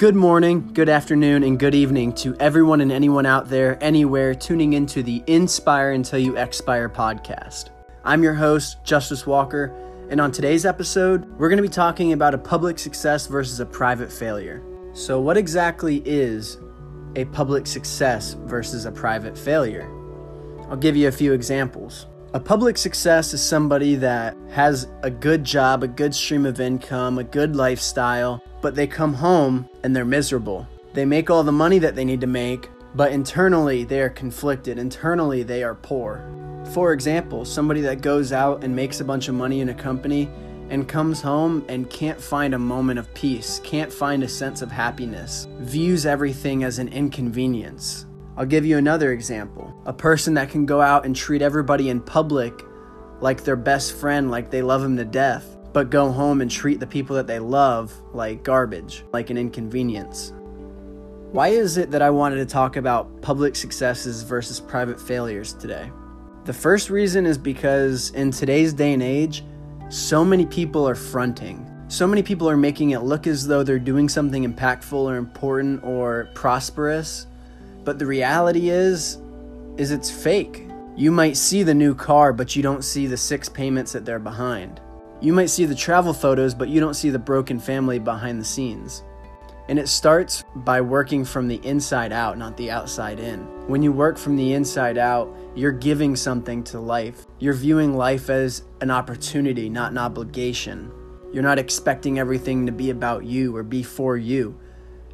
Good morning, good afternoon, and good evening to everyone and anyone out there, anywhere, tuning into the Inspire Until You Expire podcast. I'm your host, Justice Walker, and on today's episode, we're going to be talking about a public success versus a private failure. So, what exactly is a public success versus a private failure? I'll give you a few examples. A public success is somebody that has a good job, a good stream of income, a good lifestyle, but they come home and they're miserable. They make all the money that they need to make, but internally they are conflicted. Internally they are poor. For example, somebody that goes out and makes a bunch of money in a company and comes home and can't find a moment of peace, can't find a sense of happiness, views everything as an inconvenience. I'll give you another example. A person that can go out and treat everybody in public like their best friend, like they love them to death, but go home and treat the people that they love like garbage, like an inconvenience. Why is it that I wanted to talk about public successes versus private failures today? The first reason is because in today's day and age, so many people are fronting. So many people are making it look as though they're doing something impactful or important or prosperous but the reality is is it's fake. You might see the new car, but you don't see the six payments that they're behind. You might see the travel photos, but you don't see the broken family behind the scenes. And it starts by working from the inside out, not the outside in. When you work from the inside out, you're giving something to life. You're viewing life as an opportunity, not an obligation. You're not expecting everything to be about you or be for you.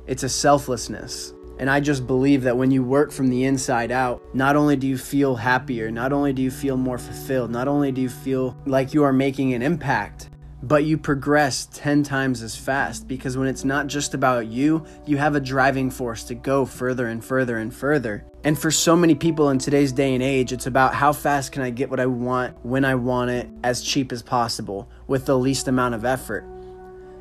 It's a selflessness. And I just believe that when you work from the inside out, not only do you feel happier, not only do you feel more fulfilled, not only do you feel like you are making an impact, but you progress 10 times as fast because when it's not just about you, you have a driving force to go further and further and further. And for so many people in today's day and age, it's about how fast can I get what I want when I want it as cheap as possible with the least amount of effort.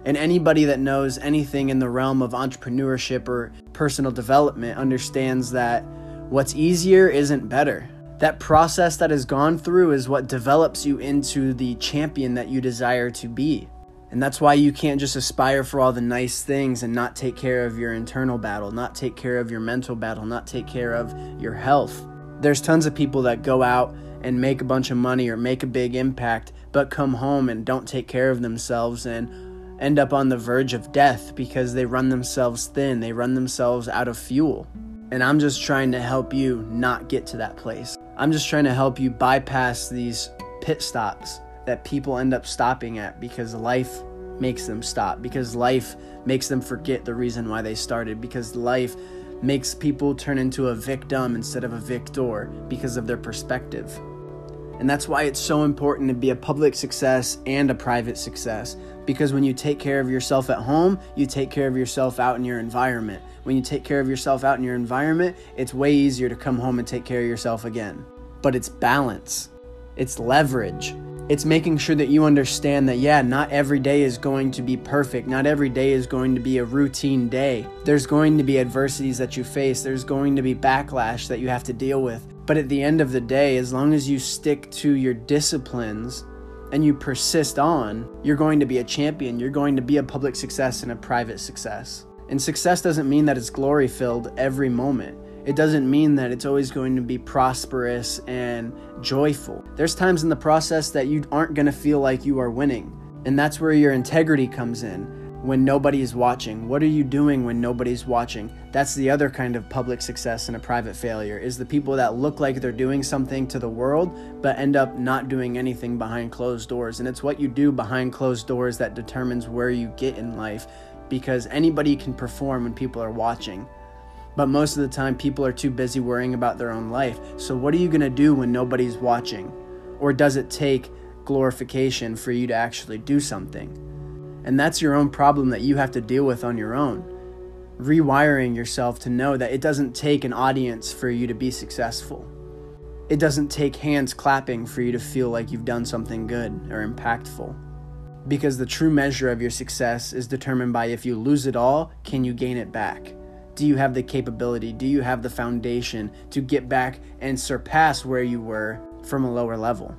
And anybody that knows anything in the realm of entrepreneurship or personal development understands that what's easier isn't better. That process that has gone through is what develops you into the champion that you desire to be. And that's why you can't just aspire for all the nice things and not take care of your internal battle, not take care of your mental battle, not take care of your health. There's tons of people that go out and make a bunch of money or make a big impact, but come home and don't take care of themselves and end up on the verge of death because they run themselves thin, they run themselves out of fuel. And I'm just trying to help you not get to that place. I'm just trying to help you bypass these pit stops that people end up stopping at because life makes them stop, because life makes them forget the reason why they started, because life makes people turn into a victim instead of a victor because of their perspective. And that's why it's so important to be a public success and a private success. Because when you take care of yourself at home, you take care of yourself out in your environment. When you take care of yourself out in your environment, it's way easier to come home and take care of yourself again. But it's balance, it's leverage. It's making sure that you understand that, yeah, not every day is going to be perfect. Not every day is going to be a routine day. There's going to be adversities that you face, there's going to be backlash that you have to deal with. But at the end of the day, as long as you stick to your disciplines and you persist on, you're going to be a champion. You're going to be a public success and a private success. And success doesn't mean that it's glory filled every moment. It doesn't mean that it's always going to be prosperous and joyful. There's times in the process that you aren't going to feel like you are winning. And that's where your integrity comes in when nobody is watching? What are you doing when nobody's watching? That's the other kind of public success and a private failure is the people that look like they're doing something to the world but end up not doing anything behind closed doors. And it's what you do behind closed doors that determines where you get in life because anybody can perform when people are watching. But most of the time people are too busy worrying about their own life. So what are you going to do when nobody's watching? Or does it take glorification for you to actually do something? And that's your own problem that you have to deal with on your own. Rewiring yourself to know that it doesn't take an audience for you to be successful. It doesn't take hands clapping for you to feel like you've done something good or impactful. Because the true measure of your success is determined by if you lose it all, can you gain it back? Do you have the capability? Do you have the foundation to get back and surpass where you were from a lower level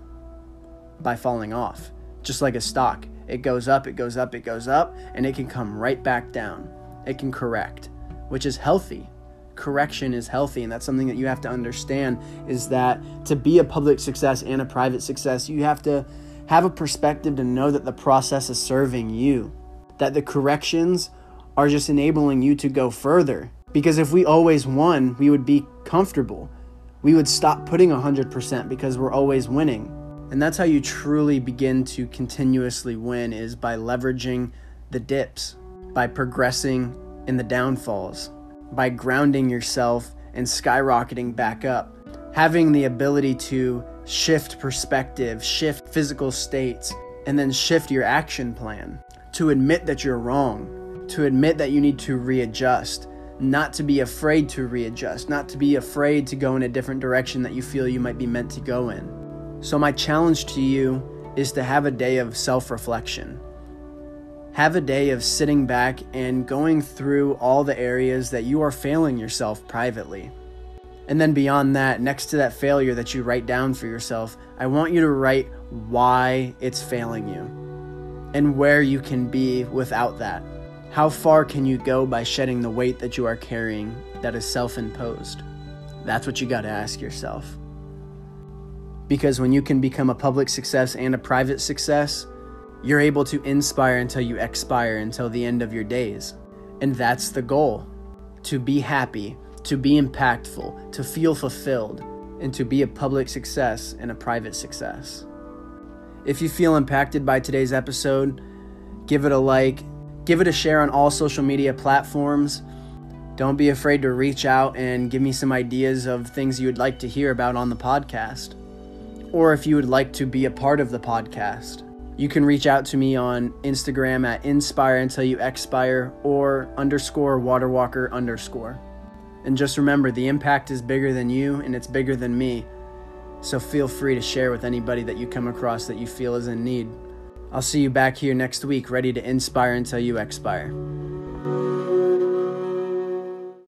by falling off? Just like a stock, it goes up, it goes up, it goes up, and it can come right back down. it can correct, which is healthy. Correction is healthy, and that's something that you have to understand is that to be a public success and a private success, you have to have a perspective to know that the process is serving you, that the corrections are just enabling you to go further. Because if we always won, we would be comfortable. We would stop putting 100% because we're always winning. And that's how you truly begin to continuously win is by leveraging the dips, by progressing in the downfalls, by grounding yourself and skyrocketing back up, having the ability to shift perspective, shift physical states, and then shift your action plan, to admit that you're wrong, to admit that you need to readjust, not to be afraid to readjust, not to be afraid to go in a different direction that you feel you might be meant to go in. So, my challenge to you is to have a day of self reflection. Have a day of sitting back and going through all the areas that you are failing yourself privately. And then beyond that, next to that failure that you write down for yourself, I want you to write why it's failing you and where you can be without that. How far can you go by shedding the weight that you are carrying that is self imposed? That's what you got to ask yourself. Because when you can become a public success and a private success, you're able to inspire until you expire until the end of your days. And that's the goal to be happy, to be impactful, to feel fulfilled, and to be a public success and a private success. If you feel impacted by today's episode, give it a like, give it a share on all social media platforms. Don't be afraid to reach out and give me some ideas of things you would like to hear about on the podcast or if you would like to be a part of the podcast. You can reach out to me on Instagram at inspire until you expire or underscore waterwalker underscore. And just remember, the impact is bigger than you and it's bigger than me. So feel free to share with anybody that you come across that you feel is in need. I'll see you back here next week, ready to inspire until you expire.